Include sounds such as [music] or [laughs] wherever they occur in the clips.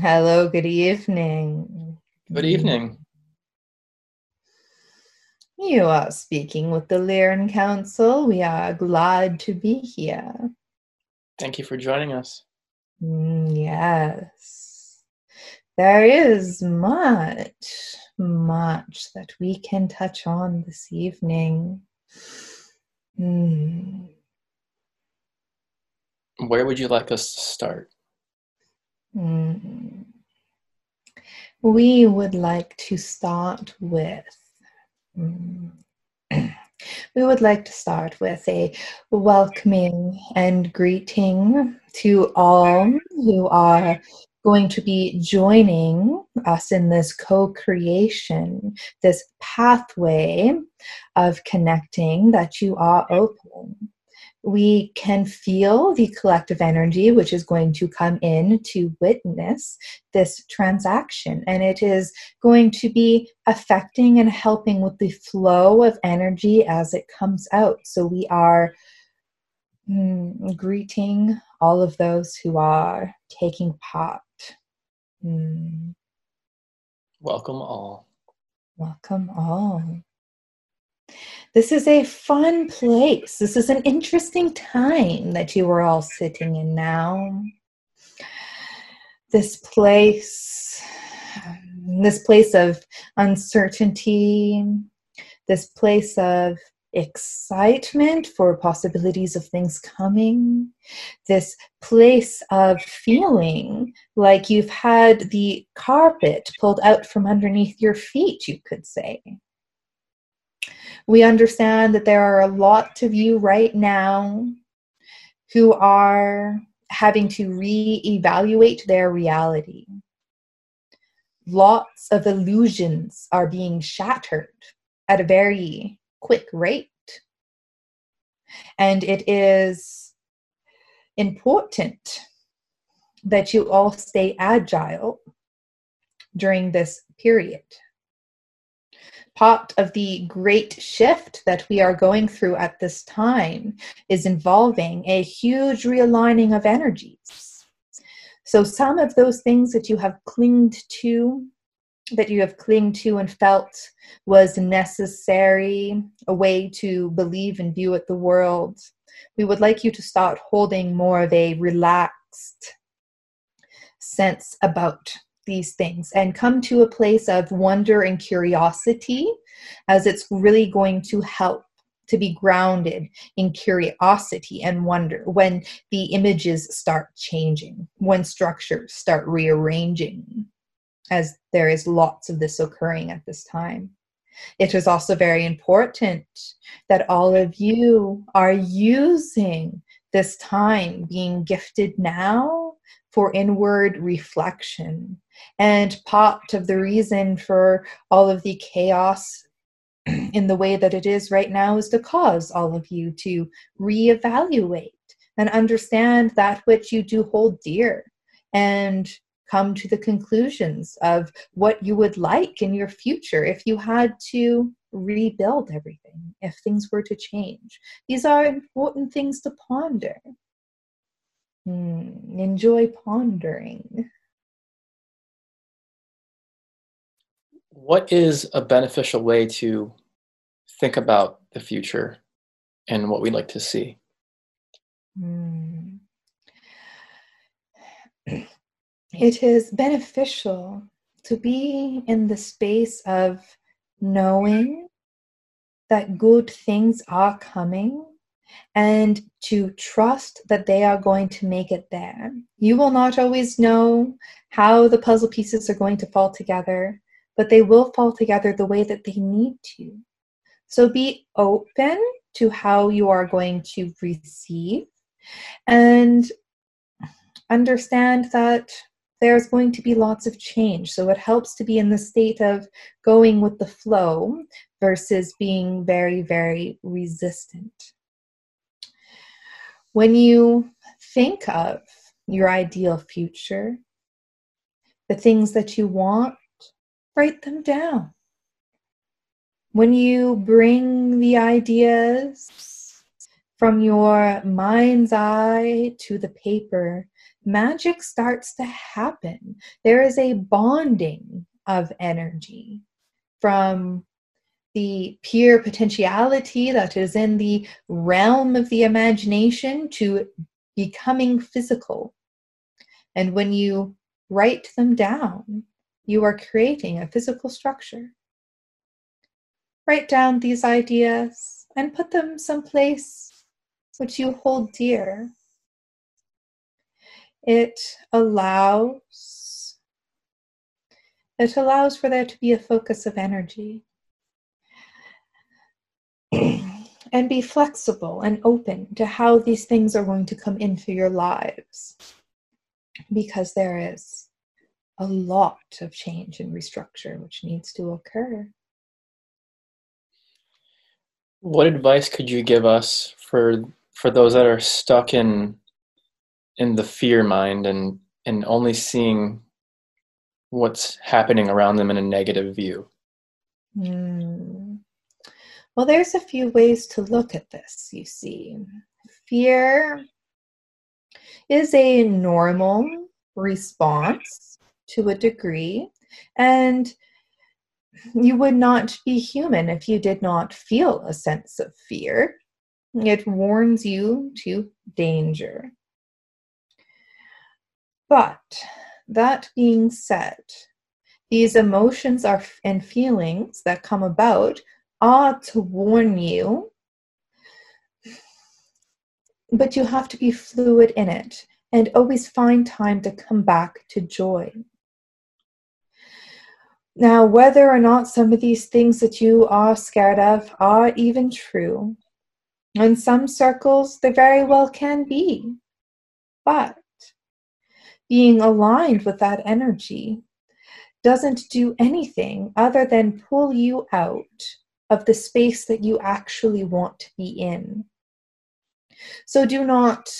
Hello, good evening. Good evening. You are speaking with the Lyran Council. We are glad to be here. Thank you for joining us. Mm, yes. There is much, much that we can touch on this evening. Mm. Where would you like us to start? Mm. We would like to start with. mm, [clears throat] We would like to start with a welcoming and greeting to all who are going to be joining us in this co creation, this pathway of connecting that you are open we can feel the collective energy which is going to come in to witness this transaction. And it is going to be affecting and helping with the flow of energy as it comes out. So we are mm, greeting all of those who are taking part. Mm. Welcome all. Welcome all. This is a fun place. This is an interesting time that you are all sitting in now. This place, this place of uncertainty, this place of excitement for possibilities of things coming, this place of feeling like you've had the carpet pulled out from underneath your feet, you could say. We understand that there are a lot of you right now who are having to re-evaluate their reality. Lots of illusions are being shattered at a very quick rate. And it is important that you all stay agile during this period part of the great shift that we are going through at this time is involving a huge realigning of energies. So, some of those things that you have clinged to, that you have clinged to and felt was necessary, a way to believe and view at the world, we would like you to start holding more of a relaxed sense about these things and come to a place of wonder and curiosity as it's really going to help to be grounded in curiosity and wonder when the images start changing, when structures start rearranging, as there is lots of this occurring at this time. It is also very important that all of you are using this time being gifted now for inward reflection. And part of the reason for all of the chaos [clears throat] in the way that it is right now is to cause all of you to reevaluate and understand that which you do hold dear and come to the conclusions of what you would like in your future if you had to rebuild everything, if things were to change. These are important things to ponder. Hmm, enjoy pondering. What is a beneficial way to think about the future and what we'd like to see? Hmm. [clears throat] It is beneficial to be in the space of knowing that good things are coming and to trust that they are going to make it there. You will not always know how the puzzle pieces are going to fall together, but they will fall together the way that they need to. So be open to how you are going to receive and understand that there's going to be lots of change. So it helps to be in the state of going with the flow versus being very, very resistant. When you think of your ideal future, the things that you want, write them down. When you bring the ideas from your mind's eye to the paper, magic starts to happen. There is a bonding of energy from the pure potentiality that is in the realm of the imagination to becoming physical. And when you write them down, you are creating a physical structure. Write down these ideas and put them someplace which you hold dear. It allows it allows for there to be a focus of energy. And be flexible and open to how these things are going to come into your lives because there is a lot of change and restructure which needs to occur. What advice could you give us for for those that are stuck in in the fear mind and and only seeing what's happening around them in a negative view? Mm. Well, there's a few ways to look at this, you see. Fear is a normal response to a degree, and you would not be human if you did not feel a sense of fear. It warns you to danger. But that being said, these emotions are and feelings that come about are to warn you, but you have to be fluid in it and always find time to come back to joy. Now, whether or not some of these things that you are scared of are even true, in some circles they very well can be. But being aligned with that energy doesn't do anything other than pull you out of the space that you actually want to be in. So do not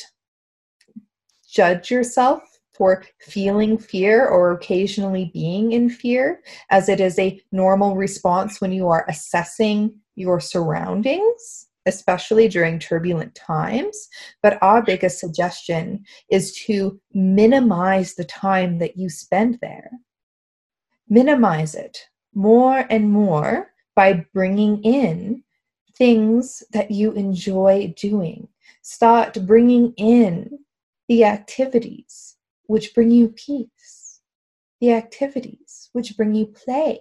judge yourself for feeling fear or occasionally being in fear, as it is a normal response when you are assessing your surroundings, especially during turbulent times. But our biggest suggestion is to minimize the time that you spend there. Minimize it more and more by bringing in things that you enjoy doing. Start bringing in the activities which bring you peace, the activities which bring you play.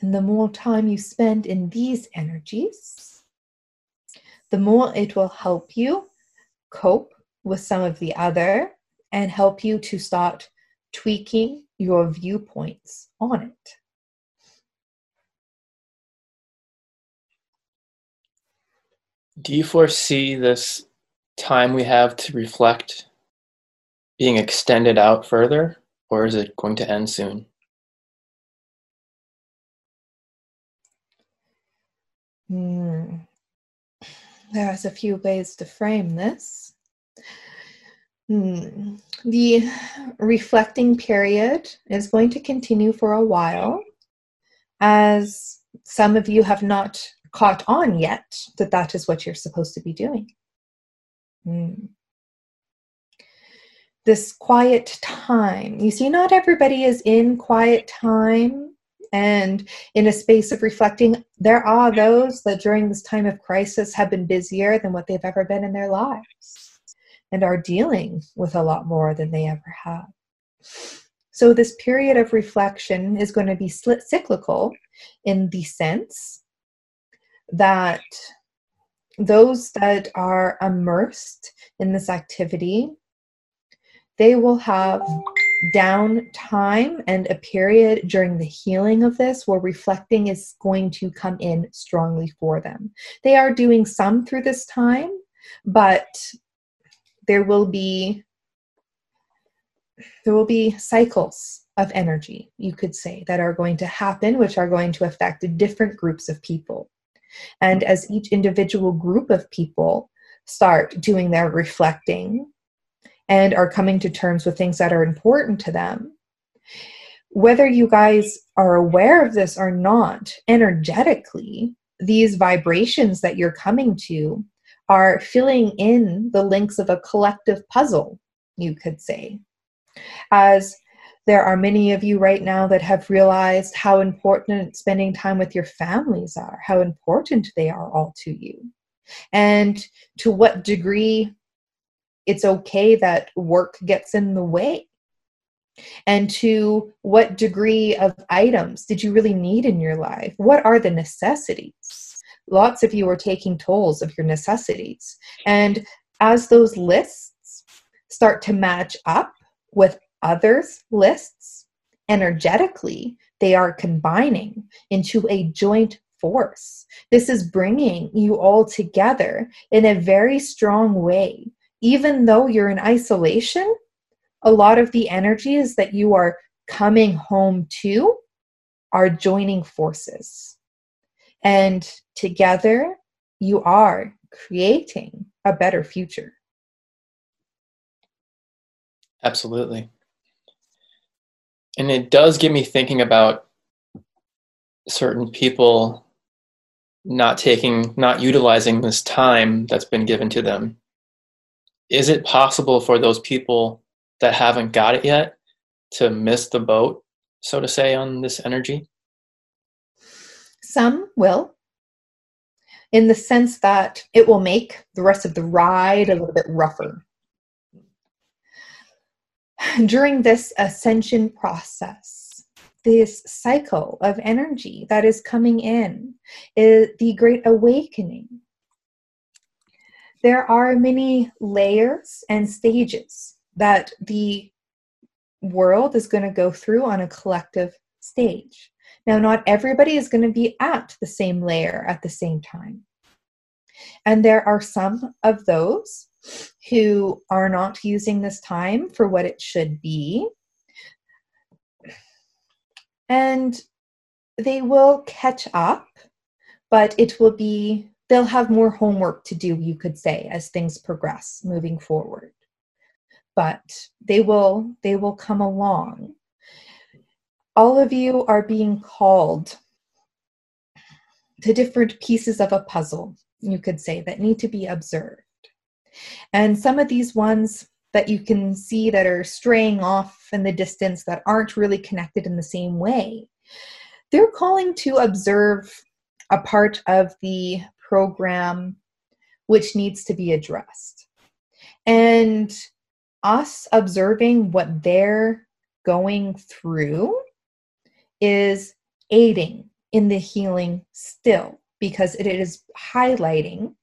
And the more time you spend in these energies, the more it will help you cope with some of the other and help you to start tweaking your viewpoints on it. Do you foresee this time we have to reflect being extended out further, or is it going to end soon? Hmm. There's a few ways to frame this. Hmm. The reflecting period is going to continue for a while, as some of you have not caught on yet that that is what you're supposed to be doing. Hmm. This quiet time. You see, not everybody is in quiet time and in a space of reflecting. There are those that during this time of crisis have been busier than what they've ever been in their lives and are dealing with a lot more than they ever have. So, this period of reflection is going to be cyclical in the sense that those that are immersed in this activity they will have downtime and a period during the healing of this where reflecting is going to come in strongly for them. They are doing some through this time, but there will be there will be cycles of energy you could say that are going to happen which are going to affect different groups of people. And as each individual group of people start doing their reflecting and are coming to terms with things that are important to them whether you guys are aware of this or not energetically these vibrations that you're coming to are filling in the links of a collective puzzle, you could say. As there are many of you right now that have realized how important spending time with your families are, how important they are all to you, and to what degree it's okay that work gets in the way. And to what degree of items did you really need in your life? What are the necessities? Lots of you are taking tolls of your necessities. And as those lists start to match up with others' lists, energetically, they are combining into a joint force. This is bringing you all together in a very strong way. Even though you're in isolation, a lot of the energies that you are coming home to are joining forces. And together, you are creating a better future. Absolutely. And it does get me thinking about certain people not taking, not utilizing this time that's been given to them. Is it possible for those people that haven't got it yet to miss the boat, so to say, on this energy? Some will, in the sense that it will make the rest of the ride a little bit rougher. During this ascension process, this cycle of energy that is coming in is the great awakening. There are many layers and stages that the world is going to go through on a collective stage. Now, not everybody is going to be at the same layer at the same time. And there are some of those who are not using this time for what it should be. And they will catch up, but it will be, they'll have more homework to do, you could say, as things progress moving forward but they will they will come along all of you are being called to different pieces of a puzzle you could say that need to be observed. And some of these ones that you can see that are straying off in the distance that aren't really connected in the same way they're calling to observe a part of the program which needs to be addressed. And us observing what they're going through is aiding in the healing still because it is highlighting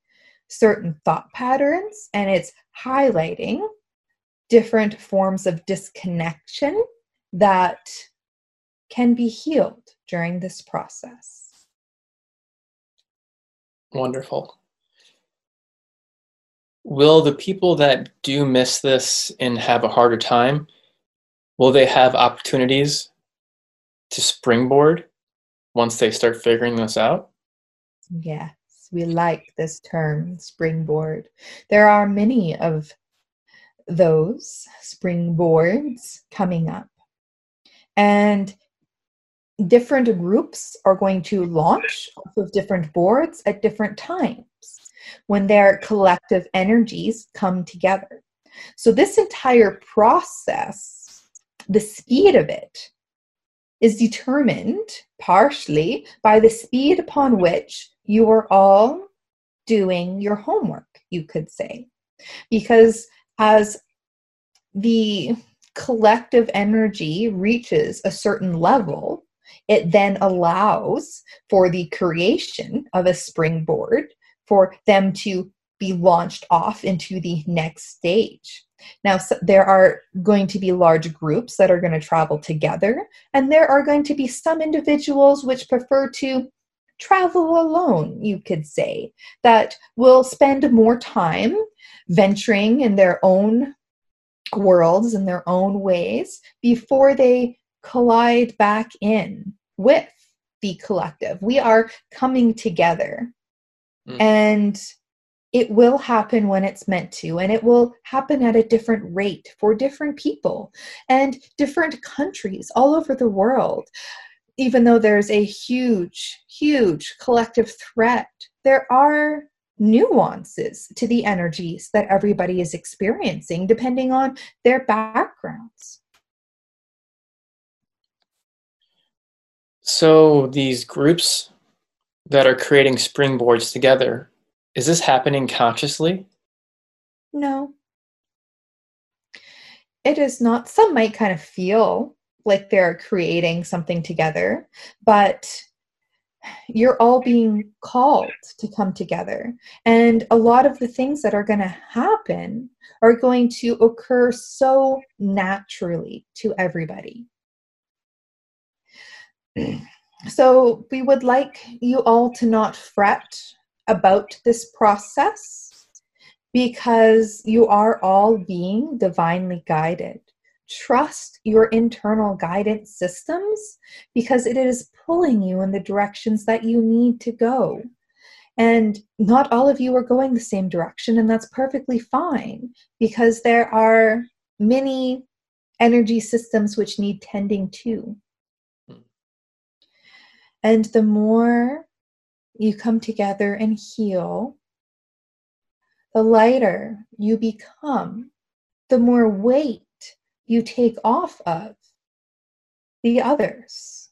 certain thought patterns and it's highlighting different forms of disconnection that can be healed during this process. Wonderful will the people that do miss this and have a harder time will they have opportunities to springboard once they start figuring this out? Yes we like this term springboard. There are many of those springboards coming up. And different groups are going to launch off of different boards at different times when their collective energies come together. So, this entire process, the speed of it, is determined partially by the speed upon which you are all doing your homework, you could say. Because as the collective energy reaches a certain level, it then allows for the creation of a springboard for them to be launched off into the next stage. Now, so there are going to be large groups that are going to travel together, and there are going to be some individuals which prefer to travel alone, you could say, that will spend more time venturing in their own worlds in their own ways before they collide back in with the collective. We are coming together Mm. And it will happen when it's meant to, and it will happen at a different rate for different people and different countries all over the world. Even though there's a huge, huge collective threat, there are nuances to the energies that everybody is experiencing depending on their backgrounds. So, these groups that are creating springboards together, is this happening consciously? No. It is not. Some might kind of feel like they're creating something together, but you're all being called to come together. And a lot of the things that are going to happen are going to occur so naturally to everybody. [clears throat] So, we would like you all to not fret about this process because you are all being divinely guided. Trust your internal guidance systems because it is pulling you in the directions that you need to go. And not all of you are going the same direction, and that's perfectly fine because there are many energy systems which need tending to. Hmm. And the more you come together and heal, the lighter you become, the more weight you take off of the others.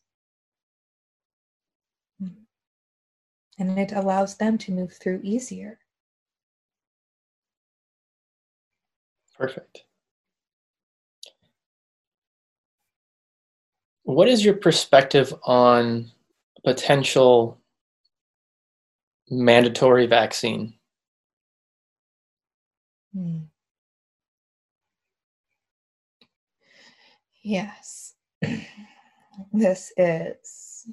And it allows them to move through easier. Perfect. What is your perspective on potential mandatory vaccine? Hmm. Yes, [clears throat] this is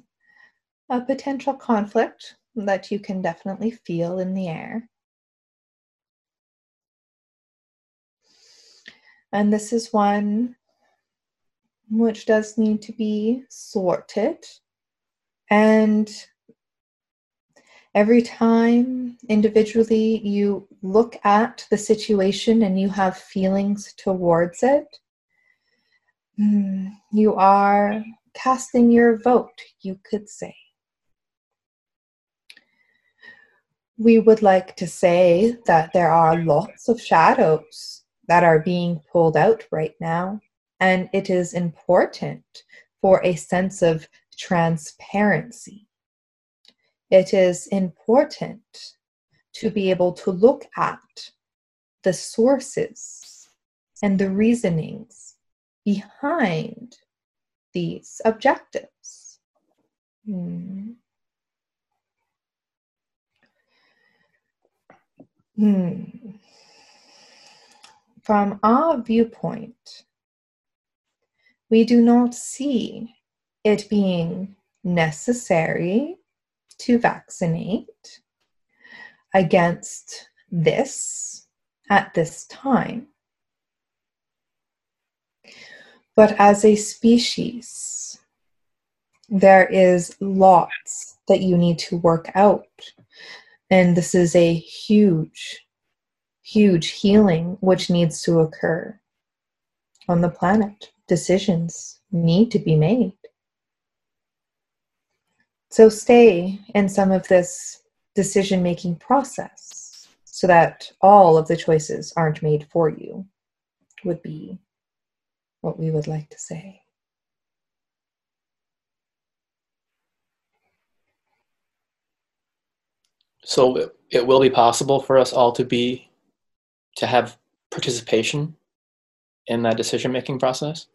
a potential conflict that you can definitely feel in the air. And this is one which does need to be sorted and every time individually you look at the situation and you have feelings towards it, hmm, you are casting your vote, you could say. We would like to say that there are lots of shadows that are being pulled out right now, and it is important for a sense of transparency. It is important to be able to look at the sources and the reasonings behind these objectives. Hmm. Hmm. From our viewpoint, we do not see it being necessary to vaccinate against this at this time. But as a species, there is lots that you need to work out. And this is a huge, huge healing which needs to occur on the planet. Decisions need to be made. So stay in some of this decision making process so that all of the choices aren't made for you, would be what we would like to say. So it will be possible for us all to be to have participation in that decision making process?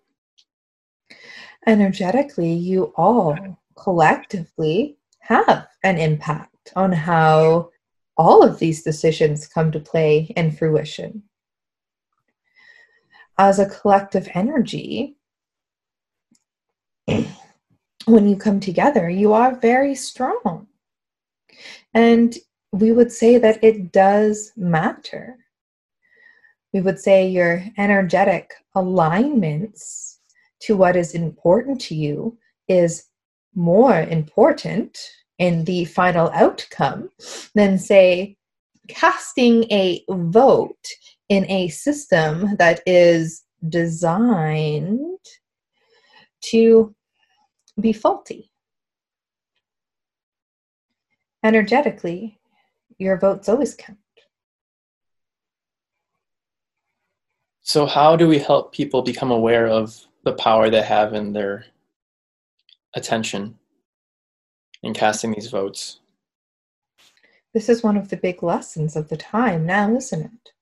Energetically, you all collectively have an impact on how all of these decisions come to play and fruition. As a collective energy, [clears throat] when you come together, you are very strong. And we would say that it does matter. We would say your energetic alignments to what is important to you is more important in the final outcome than, say, casting a vote in a system that is designed to be faulty. Energetically, your votes always count. So, how do we help people become aware of the power they have in their attention in casting these votes? This is one of the big lessons of the time now, isn't it?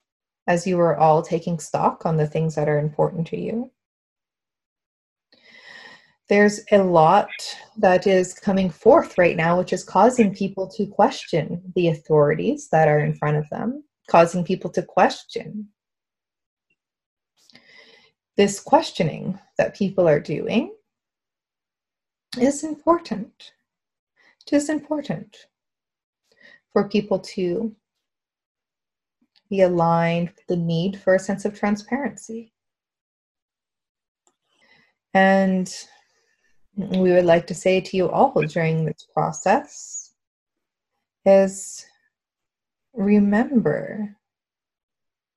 As you are all taking stock on the things that are important to you. There's a lot that is coming forth right now, which is causing people to question the authorities that are in front of them, causing people to question this questioning that people are doing is important. It is important for people to be aligned with the need for a sense of transparency. And we would like to say to you all during this process is remember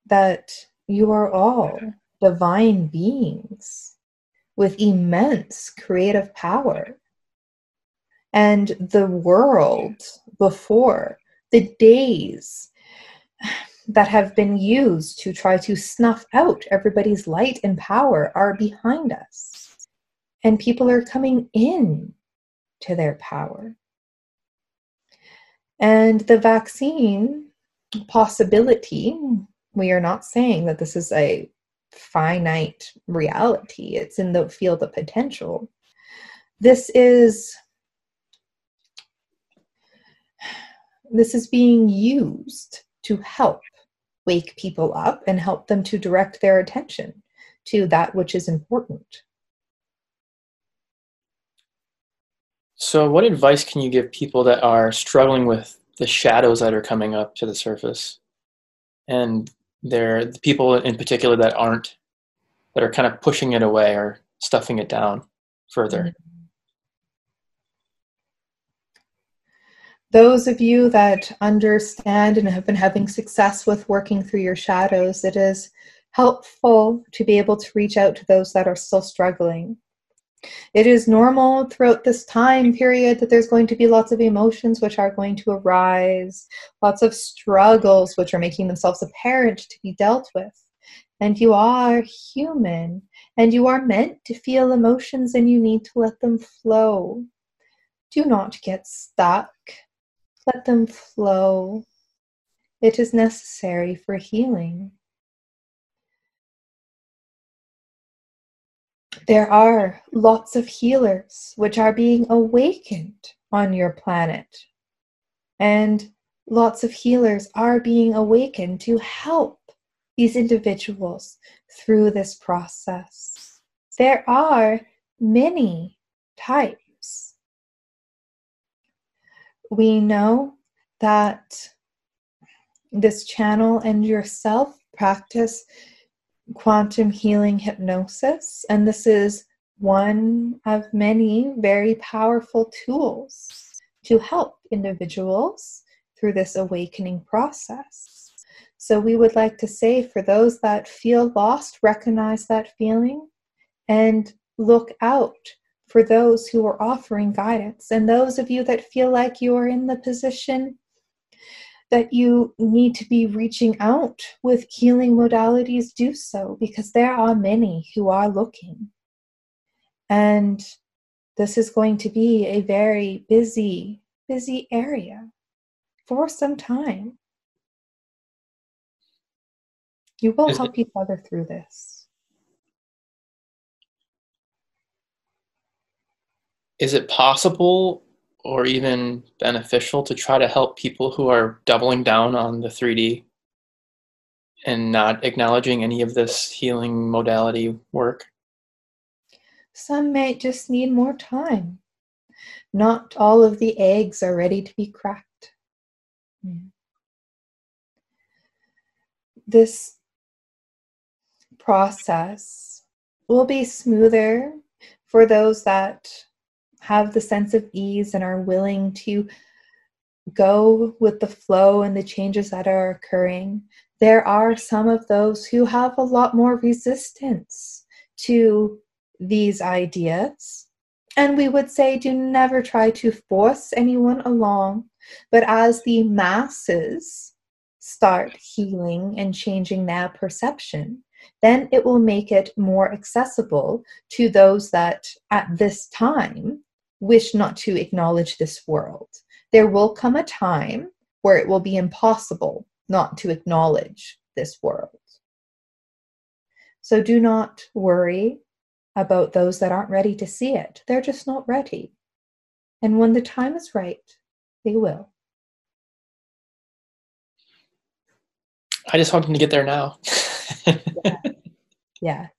that you are all divine beings with immense creative power. And the world before, the days that have been used to try to snuff out everybody's light and power are behind us. And people are coming in to their power. And the vaccine possibility, we are not saying that this is a finite reality, it's in the field of potential. This is this is being used to help wake people up and help them to direct their attention to that which is important. So, what advice can you give people that are struggling with the shadows that are coming up to the surface and they're the people in particular that aren't that are kind of pushing it away or stuffing it down further. Those of you that understand and have been having success with working through your shadows it is helpful to be able to reach out to those that are still struggling it is normal throughout this time period that there's going to be lots of emotions which are going to arise, lots of struggles which are making themselves apparent to be dealt with. And you are human and you are meant to feel emotions and you need to let them flow. Do not get stuck. Let them flow. It is necessary for healing. There are lots of healers which are being awakened on your planet. And lots of healers are being awakened to help these individuals through this process. There are many types. We know that this channel and yourself practice quantum healing hypnosis, and this is one of many very powerful tools to help individuals through this awakening process. So, we would like to say for those that feel lost, recognize that feeling and look out for those who are offering guidance. And those of you that feel like you are in the position that you need to be reaching out with healing modalities, do so because there are many who are looking. And this is going to be a very busy, busy area for some time. You will is help it, each other through this. Is it possible or even beneficial to try to help people who are doubling down on the 3D and not acknowledging any of this healing modality work? Some may just need more time. Not all of the eggs are ready to be cracked. Hmm. This process will be smoother for those that have the sense of ease and are willing to go with the flow and the changes that are occurring. There are some of those who have a lot more resistance to these ideas. And we would say do never try to force anyone along, But as the masses start healing and changing their perception, then it will make it more accessible to those that at this time wish not to acknowledge this world. There will come a time where it will be impossible not to acknowledge this world. So do not worry about those that aren't ready to see it. They're just not ready. And when the time is right, they will. I just want them to get there now. [laughs] yeah. Yes.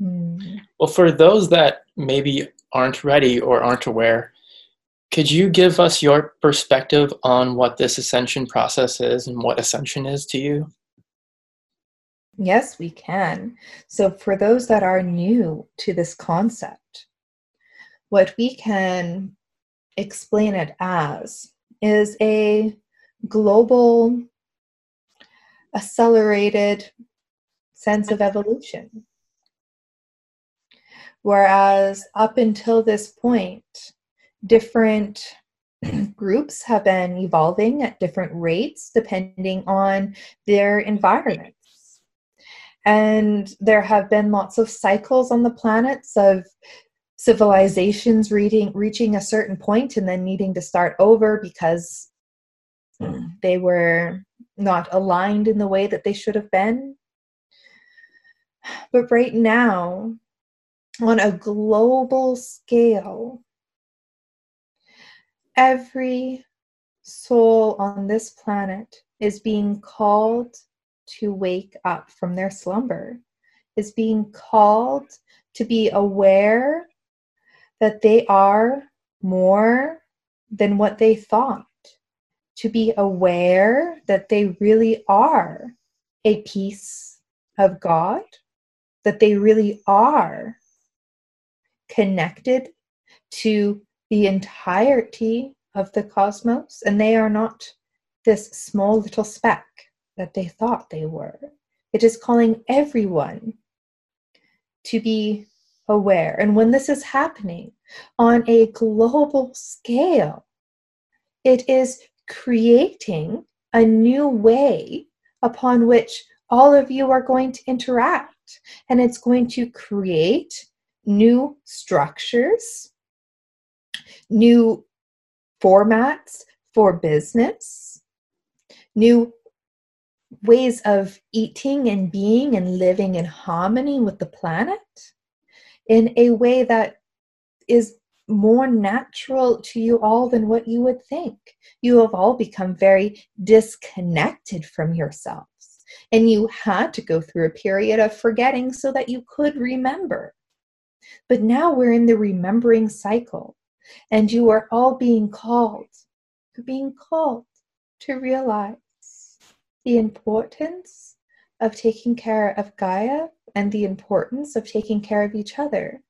Mm. [laughs] Well, for those that maybe aren't ready or aren't aware, could you give us your perspective on what this ascension process is and what ascension is to you? Yes, we can. So, for those that are new to this concept, what we can explain it as is a global, accelerated sense of evolution. Whereas up until this point, different [clears throat] groups have been evolving at different rates depending on their environments. And there have been lots of cycles on the planets of civilizations reading, reaching a certain point and then needing to start over because [clears throat] they were not aligned in the way that they should have been. But right now, on a global scale, every soul on this planet is being called to wake up from their slumber, is being called to be aware that they are more than what they thought, to be aware that they really are a piece of God, that they really are connected to the entirety of the cosmos, and they are not this small little speck that they thought they were. It is calling everyone to be aware. And when this is happening on a global scale, it is creating a new way upon which all of you are going to interact. And it's going to create new structures, new formats for business, new ways of eating and being and living in harmony with the planet in a way that is more natural to you all than what you would think. You have all become very disconnected from yourselves, and you had to go through a period of forgetting so that you could remember. But now we're in the remembering cycle, and you are all being called, being called to realize the importance of taking care of Gaia and the importance of taking care of each other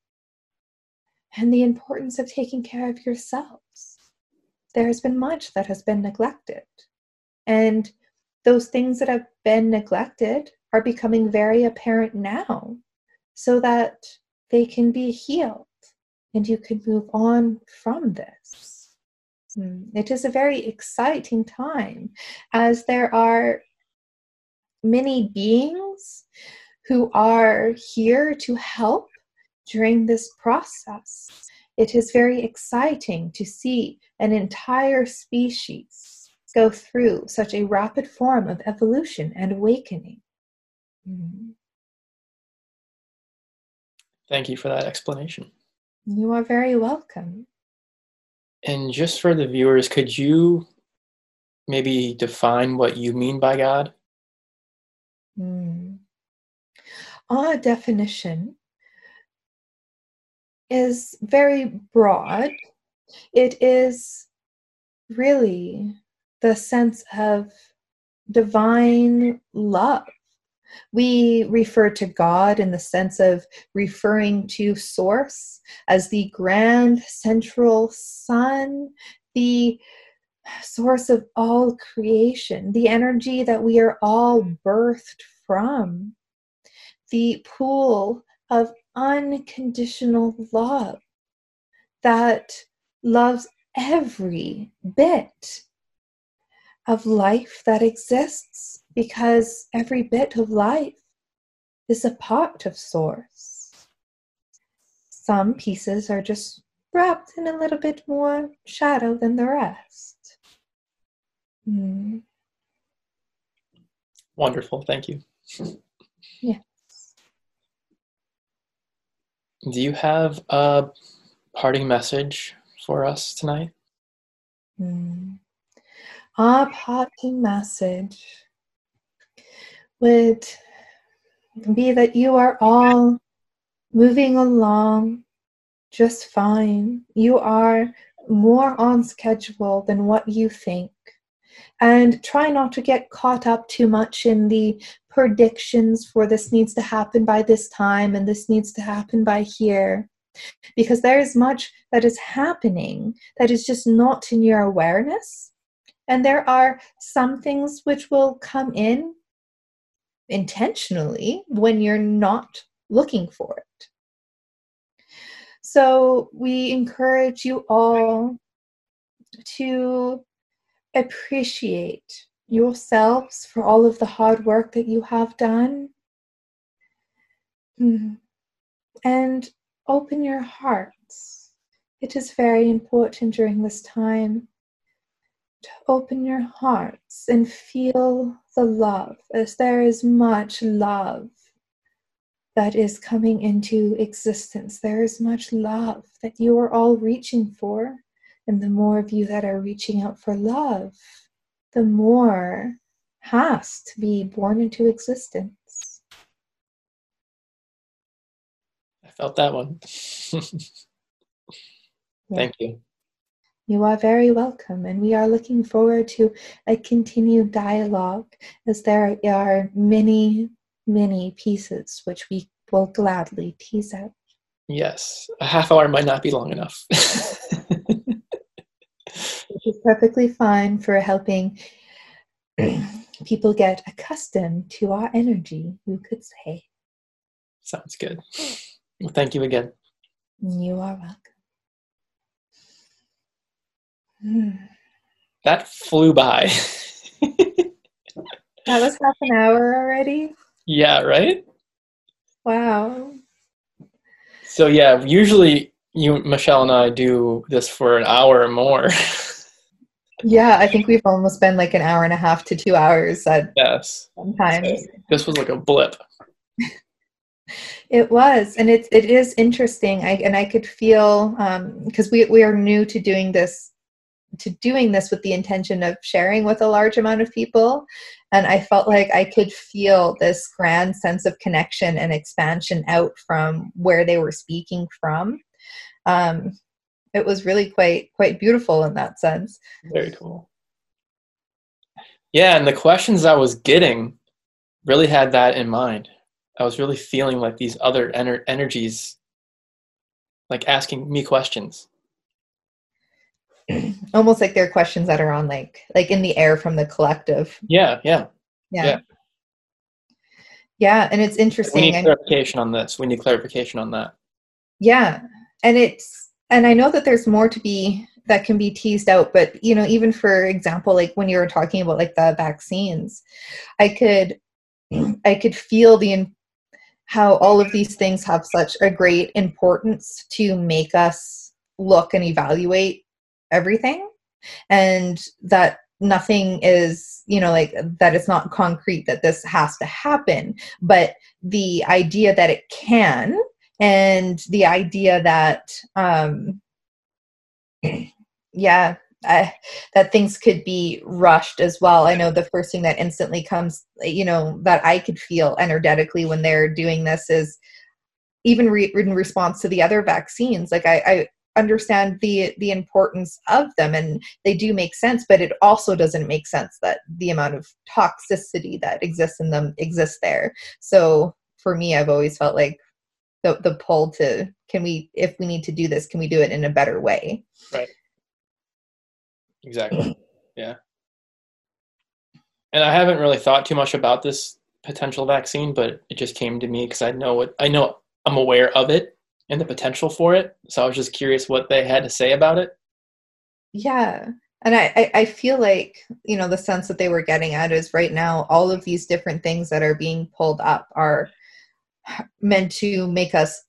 and the importance of taking care of yourselves. There has been much that has been neglected, and those things that have been neglected are becoming very apparent now so that they can be healed and you can move on from this. Hmm, it is a very exciting time as there are many beings who are here to help during this process. It is very exciting to see an entire species go through such a rapid form of evolution and awakening. Mm-hmm. Thank you for that explanation. You are very welcome. And just for the viewers, could you maybe define what you mean by God? Mm. Our definition is very broad. It is really the sense of divine love we refer to God in the sense of referring to Source as the grand central sun, the source of all creation, the energy that we are all birthed from, the pool of unconditional love that loves every bit of life that exists because every bit of life is a part of Source. Some pieces are just wrapped in a little bit more shadow than the rest. Mm. Wonderful. Thank you. Yes. Do you have a parting message for us tonight? Mm. Our parting message would be that you are all moving along just fine. You are more on schedule than what you think. And try not to get caught up too much in the predictions for this needs to happen by this time and this needs to happen by here. Because there is much that is happening that is just not in your awareness. And there are some things which will come in intentionally when you're not looking for it. So we encourage you all to appreciate yourselves for all of the hard work that you have done mm-hmm. and open your hearts. It is very important during this time open your hearts and feel the love, as there is much love that is coming into existence. There is much love that you are all reaching for. And the more of you that are reaching out for love, the more has to be born into existence. I felt that one. [laughs] Thank you. You are very welcome, and we are looking forward to a continued dialogue as there are many, many pieces which we will gladly tease out. Yes, a half hour might not be long enough. which is perfectly fine for helping [clears throat] people get accustomed to our energy, you could say. Sounds good. Well, thank you again. You are welcome. That flew by. [laughs] that was half an hour already? Yeah, right? Wow. So yeah, usually you Michelle and I do this for an hour or more. [laughs] yeah, I think we've almost been like an hour and a half to two hours at yes. sometimes. So this was like a blip. it was, and it's it is interesting. I and I could feel because um, we we are new to doing this to doing this with the intention of sharing with a large amount of people. And i felt like i could feel this grand sense of connection and expansion out from where they were speaking from. Um, it was really quite quite beautiful in that sense. Very cool. Yeah and the questions i was getting really had that in mind. I was really feeling like these other ener- energies like asking me questions [clears throat] almost like there are questions that are on like like in the air from the collective. Yeah yeah. Yeah. Yeah, yeah and it's interesting we need clarification on this. We need clarification on that. Yeah and it's and i know that there's more to be that can be teased out but you know even for example like when you were talking about like the vaccines i could [clears throat] i could feel the how all of these things have such a great importance to make us look and evaluate everything. And that nothing is you know like that it's not concrete that this has to happen. But the idea that it can and the idea that um [clears throat] yeah uh, that things could be rushed as well. I know the first thing that instantly comes you know that i could feel energetically when they're doing this is even re- in response to the other vaccines. Like I, I understand the the importance of them and they do make sense but it also doesn't make sense that the amount of toxicity that exists in them exists there. So for me i've always felt like the the pull to can we if we need to do this can we do it in a better way? Right. Exactly. Yeah. And i haven't really thought too much about this potential vaccine but it just came to me because i know what i know i'm aware of it and the potential for it. So I was just curious what they had to say about it. Yeah. And I, I, feel like, you know, the sense that they were getting at is right now, all of these different things that are being pulled up are meant to make us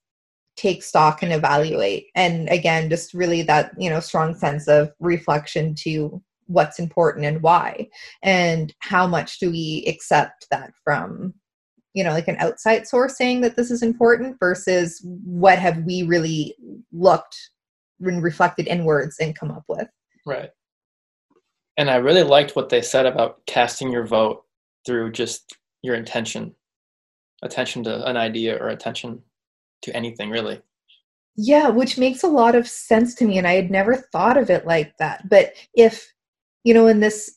take stock and evaluate. And again, just really that, you know, strong sense of reflection to what's important and why. And how much do we accept that from you know like an outside source saying that this is important versus what have we really looked and reflected inwards and come up with. Right. And i really liked what they said about casting your vote through just your intention attention to an idea or attention to anything really. Yeah which makes a lot of sense to me and i had never thought of it like that. But if you know in this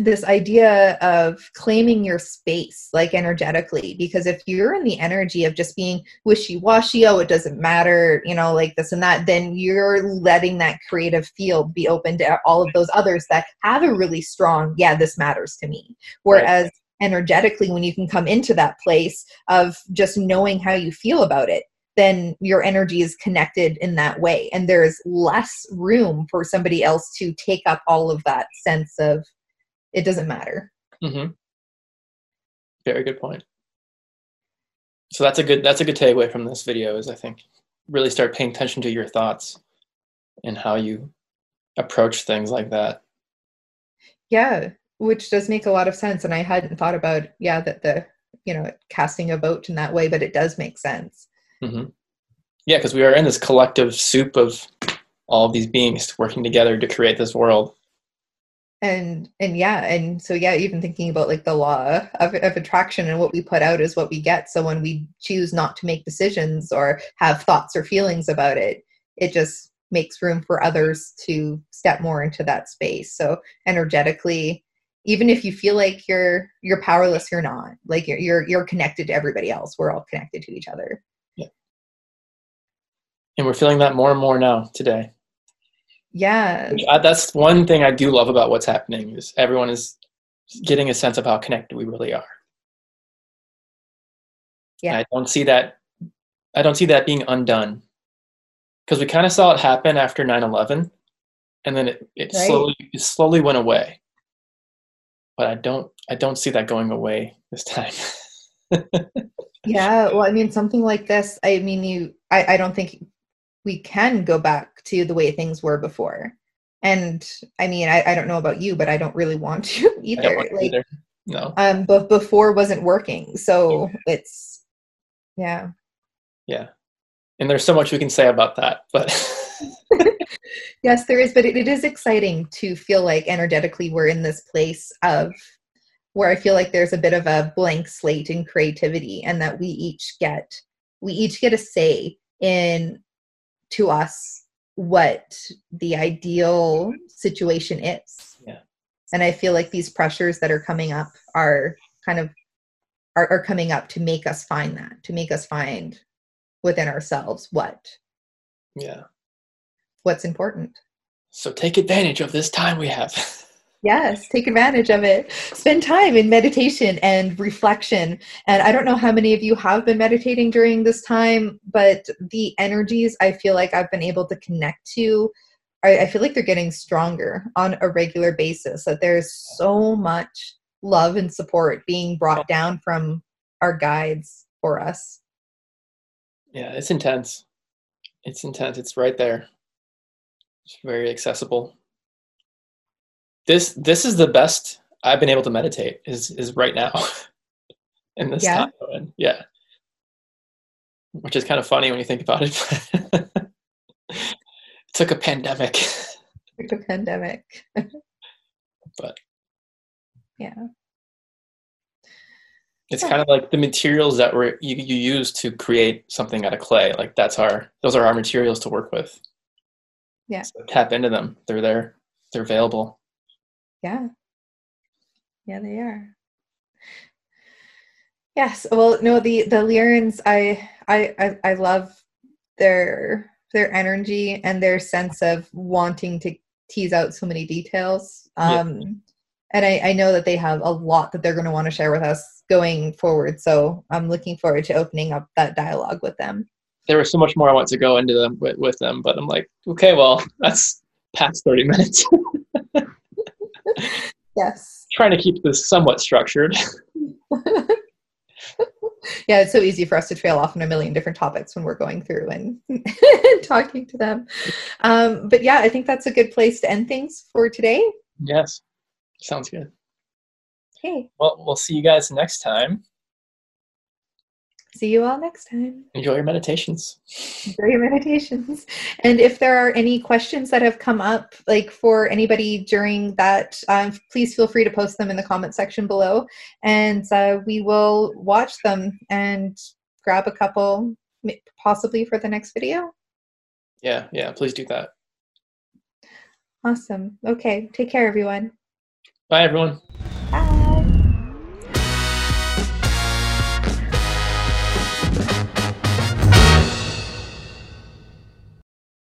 this idea of claiming your space like energetically because if you're in the energy of just being wishy-washy oh it doesn't matter you know like this and that then you're letting that creative field be open to all of those others that have a really strong yeah this matters to me whereas right. energetically when you can come into that place of just knowing how you feel about it then your energy is connected in that way and there's less room for somebody else to take up all of that sense of it doesn't matter. Mm-hmm. Very good point. So that's a good that's a good takeaway from this video is I think really start paying attention to your thoughts and how you approach things like that. Yeah, which does make a lot of sense and I hadn't thought about yeah that the you know casting a vote in that way but it does make sense. Mm-hmm. Yeah, because we are in this collective soup of all of these beings working together to create this world and and yeah and so yeah even thinking about like the law of, of attraction and what we put out is what we get. So when we choose not to make decisions or have thoughts or feelings about it it just makes room for others to step more into that space. So energetically even if you feel like you're you're powerless you're not. Like you're you're, you're connected to everybody else. We're all connected to each other. Yeah. And we're feeling that more and more now today yeah. That's one thing i do love about what's happening is everyone is getting a sense of how connected we really are. Yeah. And i don't see that i don't see that being undone. Because we kind of saw it happen after 9-11 and then it, it right. slowly it slowly went away. But i don't i don't see that going away this time. [laughs] Yeah well i mean something like this i mean you I, I don't think we can go back to the way things were before. And I mean, I, I don't know about you, but I don't really want [laughs] to either. Want like, either. No. Um, but before wasn't working, so it's yeah. Yeah, and there's so much we can say about that, but. [laughs] yes, there is, but it, it is exciting to feel like energetically we're in this place of where I feel like there's a bit of a blank slate in creativity, and that we each get we each get a say in to us what the ideal situation is. Yeah. And I feel like these pressures that are coming up are kind of are, are coming up to make us find that, to make us find within ourselves what. Yeah. What's important. So take advantage of this time we have. [laughs] Yes, take advantage of it. Spend time in meditation and reflection. And I don't know how many of you have been meditating during this time, but the energies I feel like I've been able to connect to, I, feel like they're getting stronger on a regular basis. That there's so much love and support being brought down from our guides for us. Yeah, it's intense. It's intense. It's right there. It's very accessible this this is the best I've been able to meditate is is right now [laughs] in this yeah. time. Yeah. Which is kind of funny when you think about it. it [laughs] took a pandemic. It took a pandemic. [laughs] but yeah. It's yeah. kind of like the materials that were you, you use to create something out of clay. Like that's our those are our materials to work with. Yeah. So tap into them. They're there. They're available. Yeah. Yeah, they are. Yes. Well, no, the the Lyrans, I I I, I love their their energy and their sense of wanting to tease out so many details. Um, yeah. And I, I know that they have a lot that they're going to want to share with us going forward. So I'm looking forward to opening up that dialogue with them. There was so much more I want to go into them with, with them, but I'm like, okay, well, that's past 30 minutes. [laughs] yes. Trying to keep this somewhat structured. [laughs] yeah, it's so easy for us to trail off on a million different topics when we're going through [laughs] and talking to them. Um, but yeah, I think that's a good place to end things for today. Yes, sounds good. Okay. Well, we'll see you guys next time. See you all next time. Enjoy your meditations. Enjoy your meditations. And if there are any questions that have come up, like for anybody during that, um, please feel free to post them in the comment section below. And uh, we will watch them and grab a couple, possibly for the next video. Yeah, yeah, please do that. Awesome. Okay. Take care, everyone. Bye, everyone.